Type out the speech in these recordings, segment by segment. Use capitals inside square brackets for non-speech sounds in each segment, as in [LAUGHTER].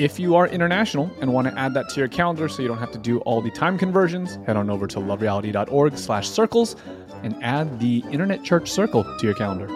If you are international and want to add that to your calendar so you don't have to do all the time conversions, head on over to lovereality.org slash circles and add the Internet Church Circle to your calendar.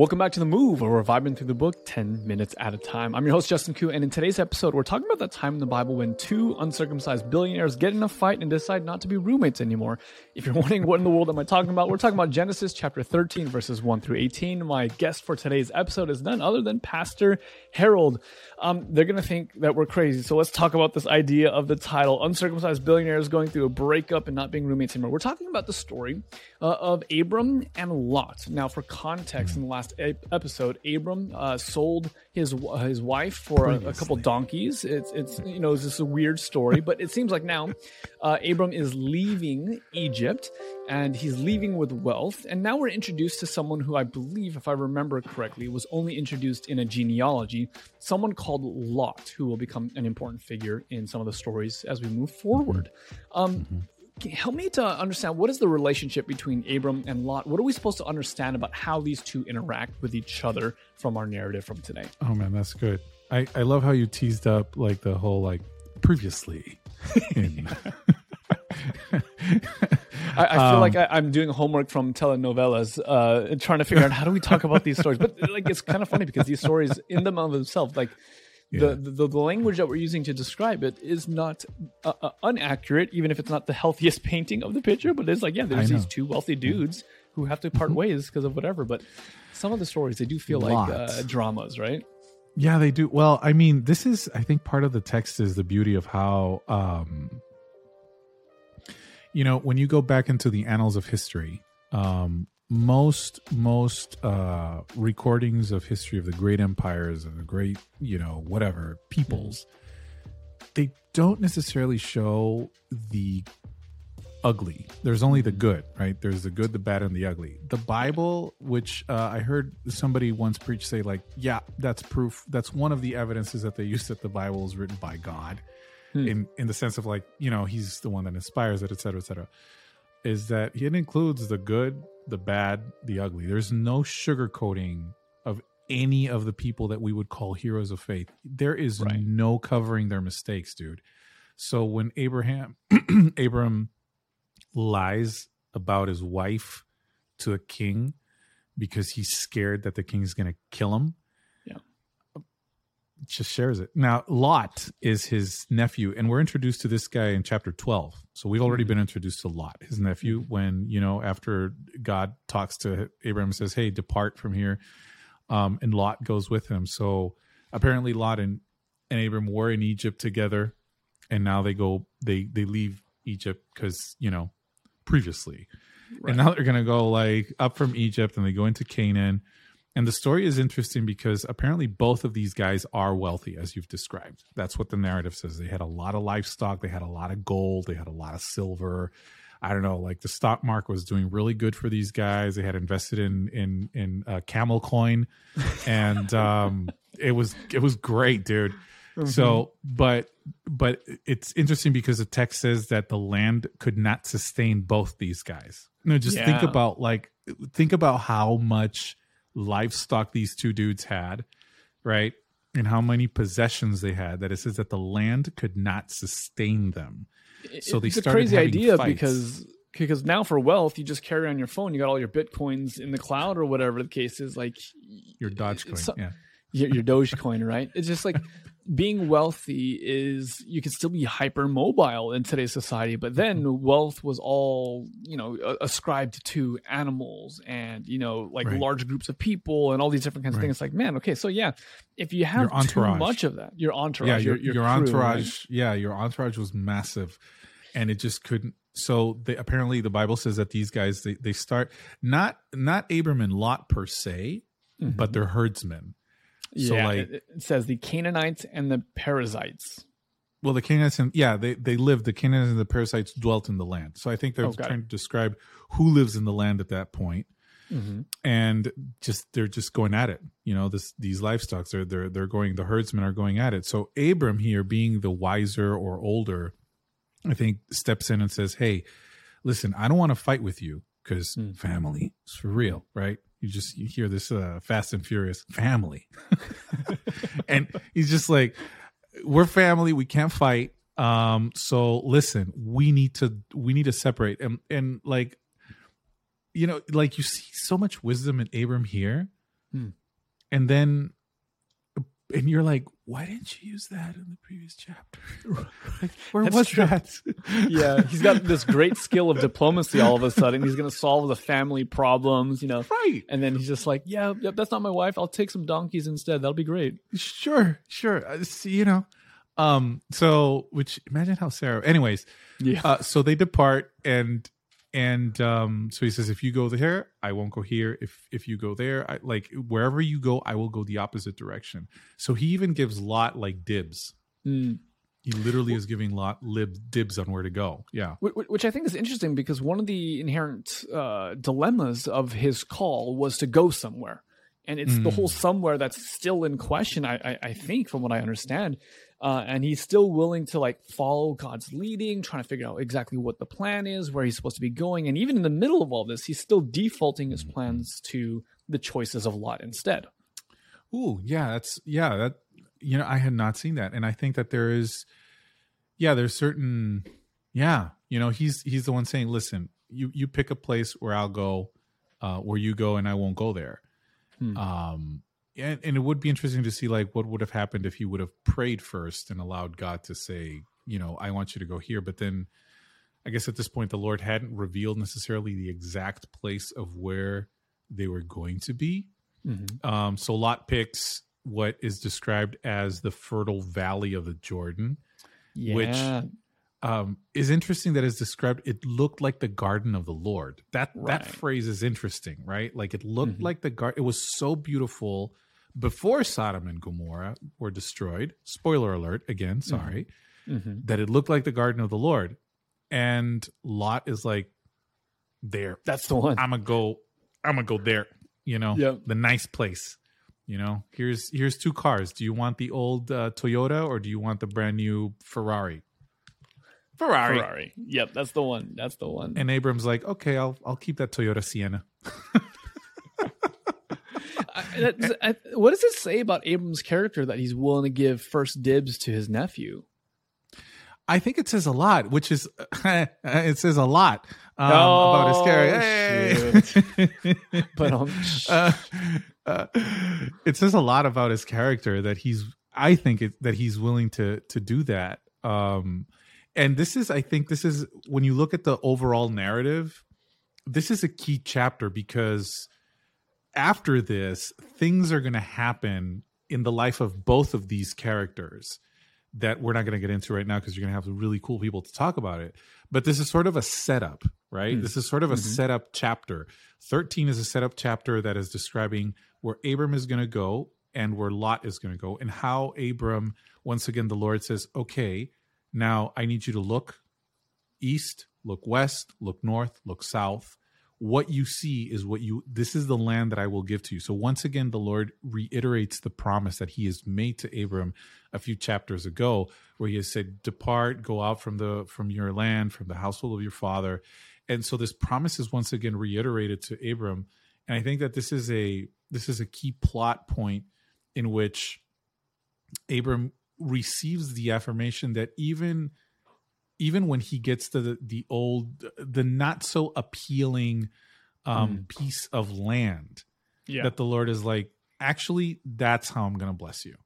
Welcome back to The Move, where we're vibing through the book 10 minutes at a time. I'm your host, Justin Khoe, and in today's episode, we're talking about that time in the Bible when two uncircumcised billionaires get in a fight and decide not to be roommates anymore. If you're [LAUGHS] wondering what in the world am I talking about, we're talking about Genesis chapter 13, verses 1 through 18. My guest for today's episode is none other than Pastor Harold. Um, they're going to think that we're crazy, so let's talk about this idea of the title Uncircumcised Billionaires Going Through a Breakup and Not Being Roommates Anymore. We're talking about the story uh, of Abram and Lot. Now, for context, in the last e- episode, Abram uh, sold his his wife for a, a couple donkeys. It's it's you know it's just a weird story, but it seems like now [LAUGHS] uh, Abram is leaving Egypt and he's leaving with wealth. And now we're introduced to someone who I believe, if I remember correctly, was only introduced in a genealogy. Someone called Lot, who will become an important figure in some of the stories as we move forward. Um, you help me to understand what is the relationship between Abram and Lot? What are we supposed to understand about how these two interact with each other from our narrative from today? Oh man, that's good. I I love how you teased up like the whole like previously. [LAUGHS] in- I, I feel Um, like I, I'm doing homework from telenovelas, uh, trying to figure out how do we talk about these stories. But like, it's kind of funny because these stories, in them of themselves, like Yeah. the, the the language that we're using to describe it is not uh, uh, inaccurate, even if it's not the healthiest [LAUGHS] painting of the picture. But it's like, yeah, there's these two wealthy dudes who have to part ways because of whatever. But some of the stories they do feel like uh, dramas, right? yeah, they do. Well, I mean, this is I think part of the text is the beauty of how um you know, when you go back into the annals of history, um most most uh recordings of history of the great empires and the great, you know, whatever peoples they don't necessarily show the ugly. There's only the good, right? There's the good, the bad, and the ugly. The Bible, which uh, I heard somebody once preach, say like, yeah, that's proof. That's one of the evidences that they use that the Bible is written by God, Hmm. in in the sense of like, you know, He's the one that inspires it, et cetera, et cetera. Is that it includes the good, the bad, the ugly. There's no sugarcoating of any of the people that we would call heroes of faith. There is Right. no covering their mistakes, dude. So when Abraham, [CLEARS THROAT] Abram lies about his wife to a king because he's scared that the king's going to kill him. Just shares it. Now, Lot is his nephew, and we're introduced to this guy in chapter 12. So we've already been introduced to Lot, his nephew, when, you know, after God talks to Abraham and says, Hey, depart from here. Um, and Lot goes with him. So apparently, Lot and, and Abram were in Egypt together, and now they go, they, they leave Egypt because, you know, previously. Right. And now they're going to go like up from Egypt and they go into Canaan. And the story is interesting because apparently both of these guys are wealthy, as you've described. That's what the narrative says. They had a lot of livestock, they had a lot of gold, they had a lot of silver. I don't know, like the stock market was doing really good for these guys. They had invested in in in uh, Camel Coin, and [LAUGHS] um, it was it was great, dude. So, but but it's interesting because the text says that the land could not sustain both these guys. No, just think about like think about how much livestock these two dudes had, right? And how many possessions they had. That it says that the land could not sustain them. So they it's a crazy idea fights. because because now for wealth you just carry on your phone you got all your bitcoins in the cloud or whatever the case is like Your Dogecoin, so- yeah. your, your dogecoin right it's just like being wealthy is you can still be hyper mobile in today's society but then Mm-hmm. wealth was all you know ascribed to animals and you know like Right. large groups of people and all these different kinds of things it's like man okay so yeah if you have too much of that your entourage yeah, your, your, your, crew, entourage. right? Yeah, your entourage was massive, and it just couldn't. So they, apparently, the Bible says that these guys they, they start not not Abram and Lot per se, but they're herdsmen. So, yeah, like- it, it says the Canaanites and the Perizzites. Well, the Canaanites and yeah, they they lived. The Canaanites and the Perizzites dwelt in the land. So I think they're Oh, trying to describe who lives in the land at that point, Mm-hmm. and just they're just going at it. You know, this these livestock they're they're they're going. The herdsmen are going at it. So Abram here, being the wiser or older, I think steps in and says, "Hey, listen, I don't want to fight with you because Hmm. family is for real, right?" You just you hear this uh, Fast and Furious family, [LAUGHS] and he's just like, "We're family. We can't fight. Um, so listen, we need to we need to separate." And and like, you know, like you see so much wisdom in Abram here, Hmm. and then and you're like, why didn't you use that in the previous chapter? [LAUGHS] like, where That's was true. that? [LAUGHS] Yeah, he's got this great skill of diplomacy. All of a sudden, he's going to solve the family problems, you know. right. And then he's just like, "Yeah, yep, that's not my wife. I'll take some donkeys instead. That'll be great." Sure, sure. Uh, see, you know, um. So, which imagine how Sarah. Anyways, Yeah, uh, so they depart, and and um. So he says, if you go there, I won't go here. If if you go there, I like wherever you go, I will go the opposite direction. So he even gives Lot like dibs. Mm. He literally is giving Lot lib dibs on where to go. Yeah. Wh- wh- which I think is interesting because one of the inherent uh, dilemmas of his call was to go somewhere, and it's the Mm. whole somewhere that's still in question. I, I, I think, from what I understand, uh, and he's still willing to like follow God's leading, trying to figure out exactly what the plan is, where he's supposed to be going, and even in the middle of all this, he's still defaulting his plans to the choices of Lot instead. Ooh, yeah, that's yeah, that you know, I had not seen that. And I think that there is yeah, there's certain yeah, you know, he's he's the one saying, "Listen, you you pick a place where I'll go uh where you go and I won't go there." Hmm. Um and, and it would be interesting to see like what would have happened if he would have prayed first and allowed God to say, you know, I want you to go here, but then I guess at this point the Lord hadn't revealed necessarily the exact place of where they were going to be. Mhm. Um, so Lot picks what is described as the fertile valley of the Jordan, Yeah, Which- um, is interesting that is described. It looked like the garden of the Lord. That that phrase is interesting, right? Like it looked Mhm. like the garden. It was so beautiful before Sodom and Gomorrah were destroyed. Spoiler alert again. Sorry Mhm. that it looked like the garden of the Lord, and Lot is like, there. that's the one. I'm gonna go. I'm gonna go there. You know, Yep. the nice place. You know, here's here's two cars. Do you want the old uh, Toyota or do you want the brand new Ferrari? Ferrari. Ferrari. Yep, that's the one. That's the one. And Abram's like, okay, I'll I'll keep that Toyota Sienna. [LAUGHS] I, I- what does it say about Abram's character that he's willing to give first dibs to his nephew? I think it says a lot, which is [LAUGHS] it says a lot um, Oh, about his character. [LAUGHS] Hey! But um, uh, uh, it says a lot about his character that he's i think it, that he's willing to to do that um and this is i think this is when you look at the overall narrative this is a key chapter because after this things are going to happen in the life of both of these characters that we're not going to get into right now because you're going to have some really cool people to talk about it but this is sort of a setup right Hmm. this is sort of a Mhm. setup chapter 13 is a setup chapter that is describing where abram is going to go and where lot is going to go and how abram once again the lord says okay now i need you to look east look west, look north, look south. What you see is what you, this is the land that I will give to you. So once again, the Lord reiterates the promise that he has made to Abram a few chapters ago, where he has said, depart, go out from the, from your land, from the household of your father. And so this promise is once again reiterated to Abram. And I think that this is a, this is a key plot point in which Abram receives the affirmation that even even when he gets to the, the old the not so appealing um mm. piece of land yeah. that the lord is like actually that's how i'm gonna bless you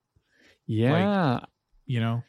yeah like, you know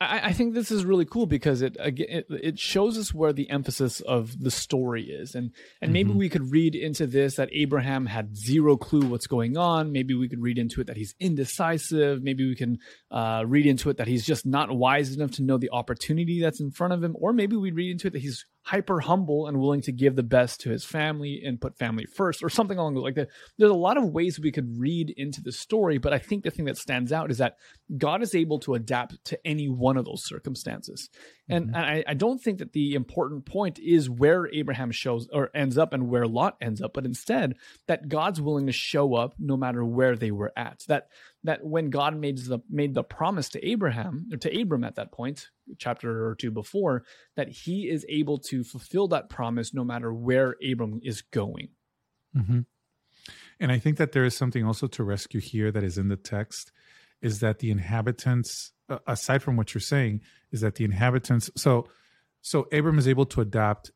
I, I think this is really cool because it it, it, shows us where the emphasis of the story is, and and maybe mm-hmm. we could read into this that Abraham had zero clue what's going on. Maybe we could read into it that he's indecisive. Maybe we can uh, read into it that he's just not wise enough to know the opportunity that's in front of him, or maybe we read into it that he's hyper humble and willing to give the best to his family and put family first or something along like that. There's a lot of ways we could read into the story, but I think the thing that stands out is that God is able to adapt to any one of those circumstances. And, mm-hmm. and I, I, don't think that the important point is where Abraham shows or ends up and where Lot ends up, but instead that God's willing to show up no matter where they were at. That that when God made the made the promise to Abraham or to Abram at that point, chapter or two before, that he is able to fulfill that promise no matter where Abram is going. Mm-hmm. And I think that there is something also to rescue here that is in the text is that the inhabitants, aside from what you're saying, is that the inhabitants. So, so Abram is able to adapt,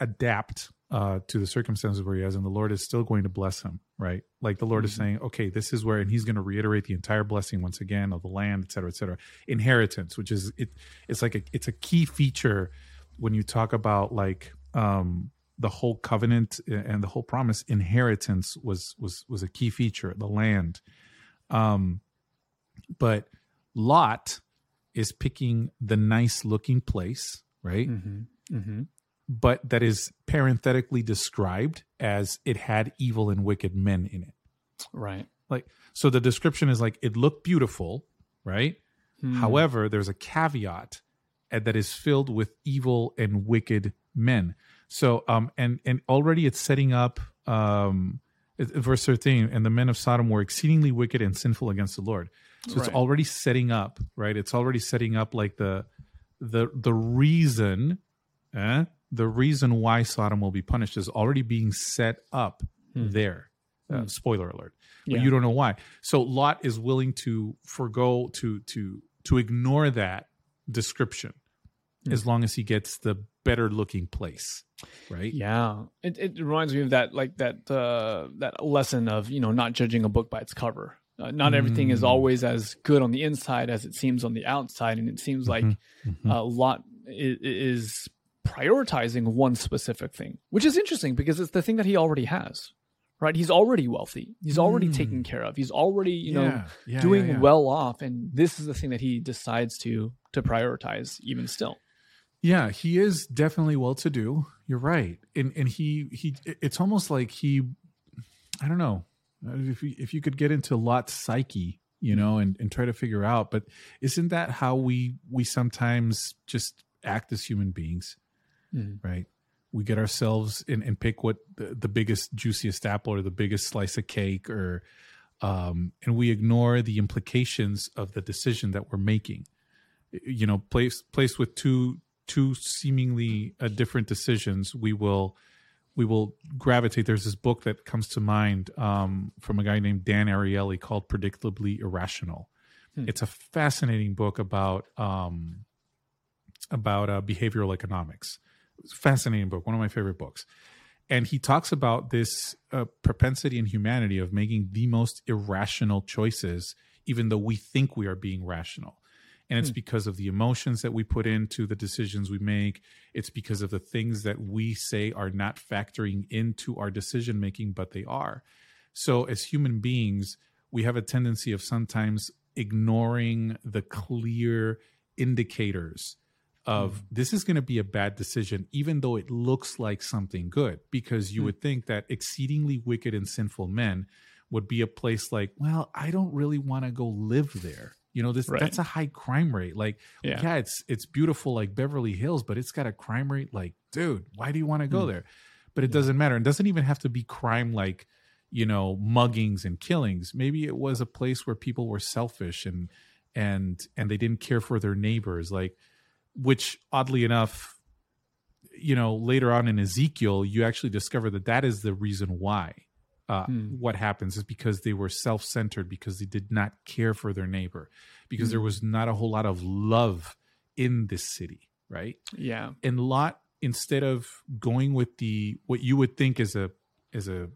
adapt uh, to the circumstances where he is, and the Lord is still going to bless him, right? Like the Lord mm-hmm. is saying, okay, this is where, and He's going to reiterate the entire blessing once again of the land, et cetera, et cetera. Inheritance, which is it, it's like a, it's a key feature when you talk about like um, the whole covenant and the whole promise. Inheritance was was was a key feature, the land. Um, but Lot is picking the nice looking place, right? Mm-hmm. Mm-hmm but that is parenthetically described as it had evil and wicked men in it. Right. Like so the description is like it looked beautiful, right? Hmm. However, there's a caveat that is filled with evil and wicked men. So um and and already it's setting up um verse 13 and the men of Sodom were exceedingly wicked and sinful against the Lord. So right. it's already setting up, right? It's already setting up like the the the reason eh, the reason why Sodom will be punished is already being set up hmm. there. Uh, hmm. Spoiler alert. But yeah. you don't know why. So Lot is willing to forego to to to ignore that description hmm. as long as he gets the better looking place right yeah it, it reminds me of that like that uh that lesson of you know not judging a book by its cover uh, not everything is hmm. always as good on the inside as it seems on the outside and it seems mm-hmm. like mm-hmm. a lot is, is prioritizing one specific thing, which is interesting because it's the thing that he already has. Right? He's already wealthy. He's already mm. taken care of. He's already, you yeah. know, yeah, doing yeah, well off and this is the thing that he decides to to prioritize even still. Yeah, he is definitely well to do. You're right. And and he he it's almost like he I don't know. If you, if you could get into Lot's psyche, you know, and, and try to figure out, but isn't that how we we sometimes just act as human beings? Mm. right? We get ourselves in and pick what the, the, biggest, juiciest apple or the biggest slice of cake, or um, and we ignore the implications of the decision that we're making. You know, placed placed with two two seemingly uh, different decisions, we will we will gravitate. There's this book that comes to mind um, from a guy named Dan Ariely called "Predictably Irrational." Hmm. It's a fascinating book about um, about uh, behavioral economics fascinating book, one of my favorite books. And he talks about this uh, propensity in humanity of making the most irrational choices, even though we think we are being rational. And it's hmm. because of the emotions that we put into the decisions we make. It's because of the things that we say are not factoring into our decision making, but they are. So, as human beings, we have a tendency of sometimes ignoring the clear indicators of mm. this is going to be a bad decision, even though it looks like something good, because you mm. would think that exceedingly wicked and sinful men would be a place like, well, I don't really want to go live there. You know, this Right. that's a high crime rate. Like, Yeah. yeah. it's it's beautiful like Beverly Hills, but it's got a crime rate like, dude, why do you want to go Hmm. there? But it doesn't matter. It doesn't even have to be crime like, you know, muggings and killings. Maybe it was a place where people were selfish and and and they didn't care for their neighbors, like which oddly enough, you know, later on in Ezekiel, you actually discover that that is the reason why uh, Hmm. what happens is because they were self-centered because they did not care for their neighbor because there Hmm. was not a whole lot of love in this city right Yeah. and lot instead of going with the what you would think is a is a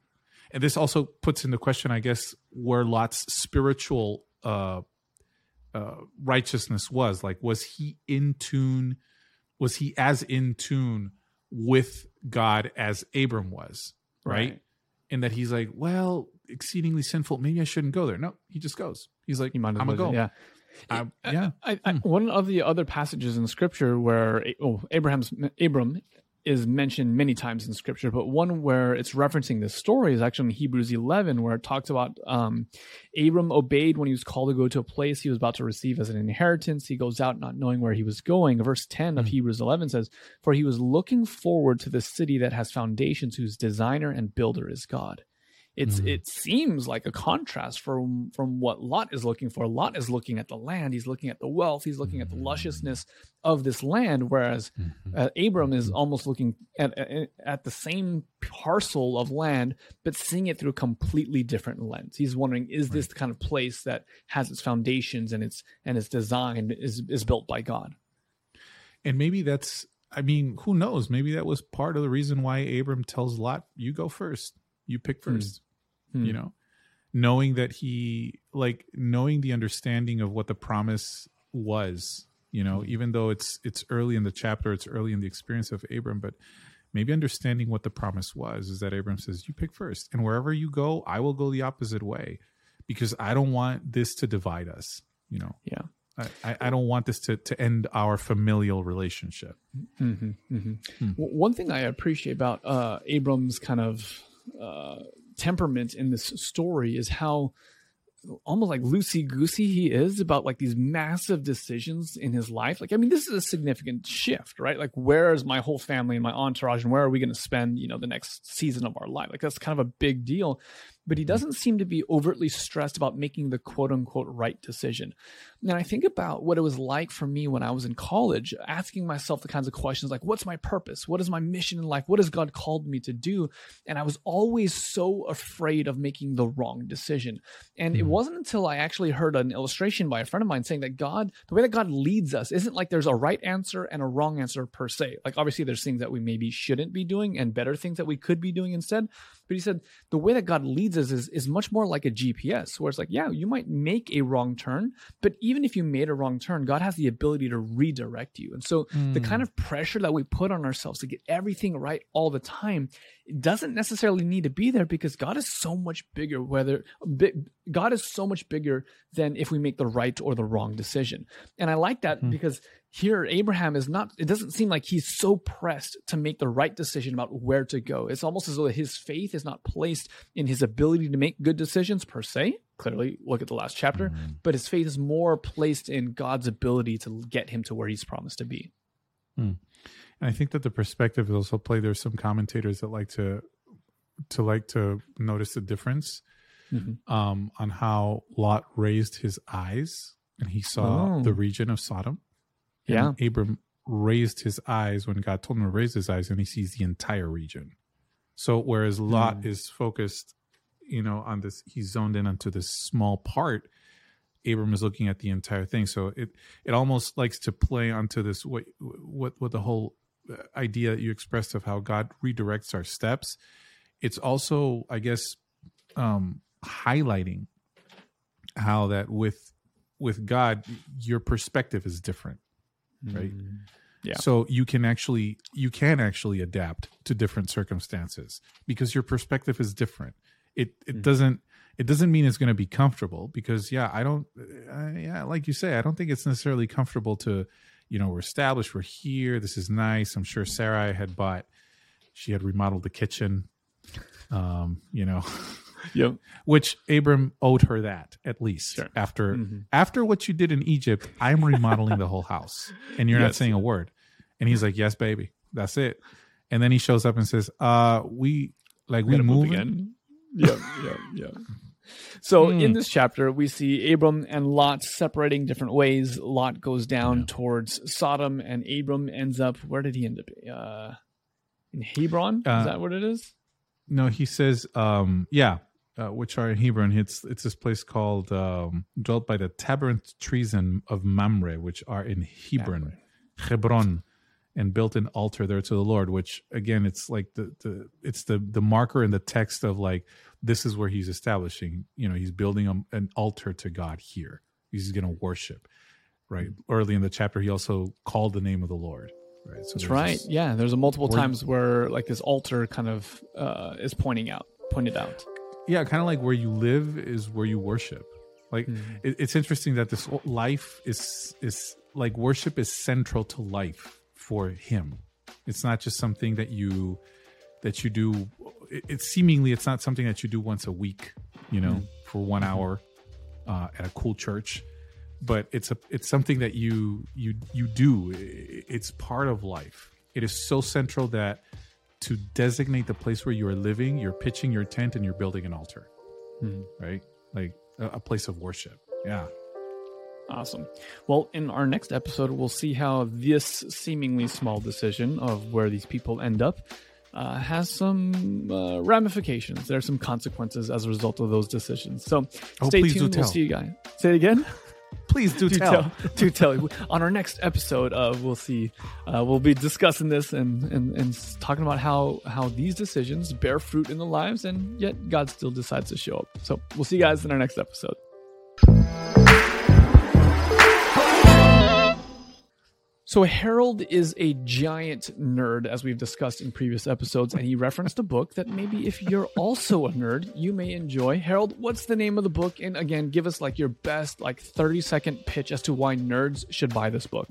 and this also puts into question i guess where lot's spiritual uh uh righteousness was like was he in tune was he as in tune with god as abram was right, and that he's like well exceedingly sinful. Maybe i shouldn't go there. No he just goes. He's like You might i'm gonna go. Yeah. I- yeah. I, I, one of the other passages in scripture where oh, Abraham's Abram is mentioned many times in scripture, but one where it's referencing this story is actually in Hebrews 11, where it talks about um, Abram obeyed when he was called to go to a place he was about to receive as an inheritance. He goes out not knowing where he was going. Verse 10 of Mhm. Hebrews 11 says, For he was looking forward to the city that has foundations, whose designer and builder is God. It's Mhm. it seems like a contrast from from what Lot is looking for. Lot is looking at the land, he's looking at the wealth, he's looking at the Mhm. lusciousness of this land, whereas Mhm. uh, Abram is almost looking at, at at the same parcel of land, but seeing it through a completely different lens. He's wondering, is this the kind of place that has its foundations and its and its design is is built by God? And maybe that's, I mean, who knows? Maybe that was part of the reason why Abram tells Lot, you go first, you pick Hmm. first, Hmm. you know, knowing that he, like, knowing the understanding of what the promise was, you know, even though it's, it's early in the chapter, it's early in the experience of Abram, but maybe understanding what the promise was is that Abram says, you pick first. And wherever you go, I will go the opposite way because I don't want this to divide us, you know. Yeah. I, I, don't want this to, to end our familial relationship. hmm hmm Hmm. One thing I appreciate about uh, Abram's kind of uh, temperament in this story is how almost like loosey goosey he is about like these massive decisions in his life. Like, I mean, this is a significant shift, right? Like, where is my whole family and my entourage, and where are we going to spend, you know, the next season of our life? Like, that's kind of a big deal. But he doesn't seem to be overtly stressed about making the quote unquote right decision. And I think about what it was like for me when I was in college, asking myself the kinds of questions like, what's my purpose? What is my mission in life? What has God called me to do? And I was always so afraid of making the wrong decision. And it Mhm. wasn't until I actually heard an illustration by a friend of mine saying that God, the way that God leads us, isn't like there's a right answer and a wrong answer per se. Like, obviously, there's things that we maybe shouldn't be doing and better things that we could be doing instead. But he said the way that God leads us is, is much more like a GPS, where it's like, yeah, you might make a wrong turn, but even if you made a wrong turn, God has the ability to redirect you. And so the Mm. kind of pressure that we put on ourselves to get everything right all the time doesn't necessarily need to be there because God is so much bigger whether God is so much bigger than if we make the right or the wrong decision. And I like that Mhm. because here Abraham is not it doesn't seem like he's so pressed to make the right decision about where to go. It's almost as though his faith is not placed in his ability to make good decisions per se. Clearly, look at the last chapter, Mhm. but his faith is more placed in God's ability to get him to where he's promised to be. And I think that the perspective is also play. There's some commentators that like to to like to notice the difference Mhm. um, on how Lot raised his eyes and he saw Oh. the region of Sodom. Yeah. Abram raised his eyes when God told him to raise his eyes, and he sees the entire region. So whereas Lot Mm. is focused, you know, on this, he's zoned in onto this small part. Abram is looking at the entire thing. So it it almost likes to play onto this what what what the whole idea that you expressed of how God redirects our steps. It's also, I guess, um, highlighting how that with with God, your perspective is different right? Yeah. So you can actually you can actually adapt to different circumstances because your perspective is different. It it Mhm. doesn't it doesn't mean it's going to be comfortable because yeah, I don't uh, yeah, like you say, I don't think it's necessarily comfortable to you know, we're established, we're here, this is nice. I'm sure Sarah had bought she had remodeled the kitchen. Um, you know, [LAUGHS] Yep. which Abram owed her that at least Sure. after Mhm. after what you did in Egypt. I'm remodeling the whole house, and you're not saying a word. And he's like, "Yes, baby, that's it." And then he shows up and says, "Uh, we like we Gotta move moving." again. [LAUGHS] Yep, yep, yep. So Hmm. in this chapter, we see Abram and Lot separating different ways. Lot goes down towards Sodom, and Abram ends up. Where did he end up? Uh, in Hebron. Uh, is that what it is? No, he says, um, yeah, uh, which are in Hebron. It's it's this place called um, dwelt by the tabernacle trees in, of Mamre, which are in Hebron, Hebron, and built an altar there to the Lord. Which again, it's like the the it's the the marker in the text of like this is where he's establishing. You know, he's building a, an altar to God here. He's going to worship. Right. Early in the chapter, he also called the name of the Lord. Right. So That's right. this- Yeah, there's a multiple times where like this altar kind of uh, is pointing out, pointed out. yeah kind of like where you live is where you worship like Mm-hmm. it, it's interesting that this life is is like worship is central to life for him it's not just something that you that you do it, it's seemingly it's not something that you do once a week you know mm-hmm. for one mm-hmm. hour uh, at a cool church. But it's a it's something that you you you do. It's part of life. It is so central that to designate the place where you are living you're pitching your tent and you're building an altar. Mm-hmm. Right? Like a, a place of worship. Yeah. Awesome. Well, in our next episode, we'll see how this seemingly small decision of where these people end up uh, has some uh, ramifications. There are some consequences as a result of those decisions. So Oh, stay tuned. We'll see you guys. Say it again. [LAUGHS] please do, [LAUGHS] do tell, tell. do tell. On our next episode, uh, we'll see. Uh, we'll be discussing this and, and and talking about how how these decisions bear fruit in the lives, and yet God still decides to show up. So we'll see you guys in our next episode. So Harold is a giant nerd, as we've discussed in previous episodes, and he referenced a book that maybe if you're also a nerd, you may enjoy. Harold, what's the name of the book? And again, give us like your best like 30 second pitch as to why nerds should buy this book.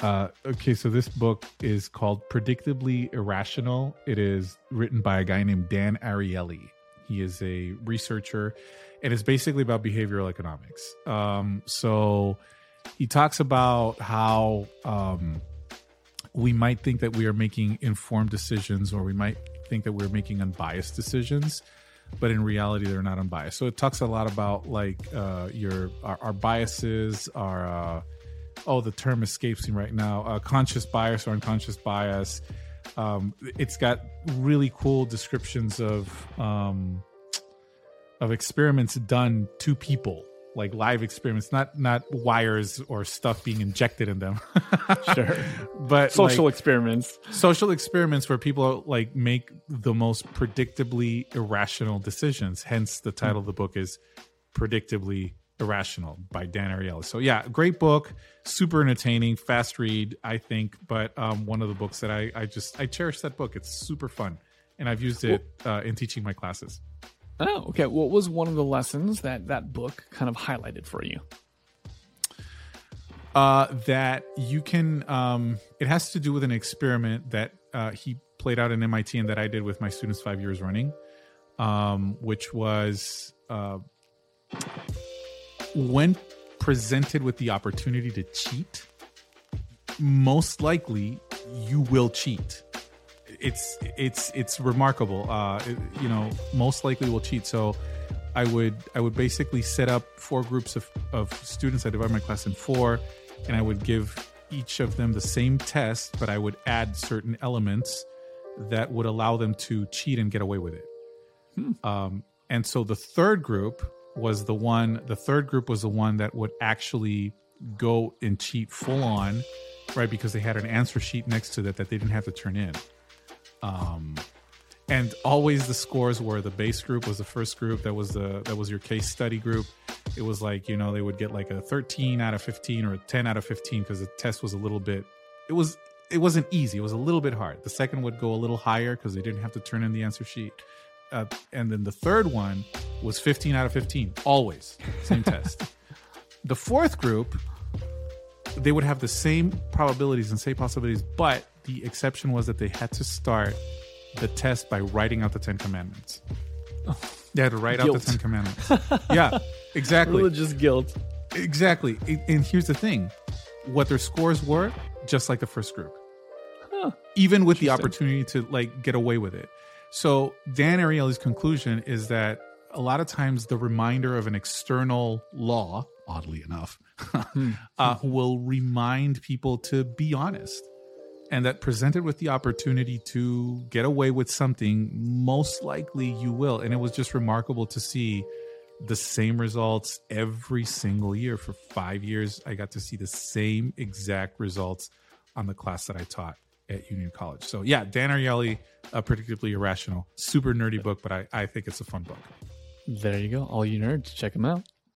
Uh, okay, so this book is called Predictably Irrational. It is written by a guy named Dan Ariely. He is a researcher, and it's basically about behavioral economics. Um, so he talks about how um, we might think that we are making informed decisions, or we might think that we're making unbiased decisions, but in reality, they're not unbiased. So it talks a lot about like uh, your our, our biases, our uh, oh the term escapes me right now uh, conscious bias or unconscious bias um, it's got really cool descriptions of um, of experiments done to people like live experiments not not wires or stuff being injected in them. [LAUGHS] Sure. but Social like, experiments. social experiments where people like make the most predictably irrational decisions. Hence the title of the book is predictably irrational by dan ariely. So yeah great book super entertaining fast read i think. But um, one of the books that i i just i cherish that book. It's super fun. And i've used it uh, in teaching my classes Oh, okay. What was one of the lessons that that book kind of highlighted for you? uh, that you can um, it has to do with an experiment that uh, he played out in mit and that i did with my students five years running um, which was uh, when presented with the opportunity to cheat most likely you will cheat it's it's it's remarkable. Uh it- you know most likely will cheat. So i would i would basically set up four groups of of students. I divide my class in four and i would give each of them the same test but i would add certain elements that would allow them to cheat and get away with it. Um and so the third group was the one the third group was the one that would actually go and cheat full on right because they had an answer sheet next to that that they didn't have to turn in um and always the scores were the base group was the first group that was the that was your case study group. It was like you know they would get like a 13 out of 15 or a 10 out of 15 because the test was a little bit it was it wasn't easy. It was a little bit hard. The second would go a little higher because they didn't have to turn in the answer sheet. Uh, and then the third one was 15 out of 15 always same [LAUGHS] test. The fourth group they would have the same probabilities and same possibilities, but the exception was that they had to start the test by writing out the Ten Commandments. [LAUGHS] They had to write out the Ten Commandments. yeah, [LAUGHS] exactly. Religious guilt. Exactly. And- And here's the thing what their scores were, just like the first group. Huh. Even with the opportunity to like get away with it. So Dan Ariely's conclusion is that a lot of times the reminder of an external law, oddly enough, [LAUGHS] uh, will remind people to be honest. And that presented with the opportunity to get away with something, most likely you will. And it was just remarkable to see the same results every single year for five years. I got to see the same exact results on the class that I taught at Union College. So yeah, Dan Ariely, uh, particularly irrational, super nerdy book, but I, I think it's a fun book. There you go. All you nerds, check them out.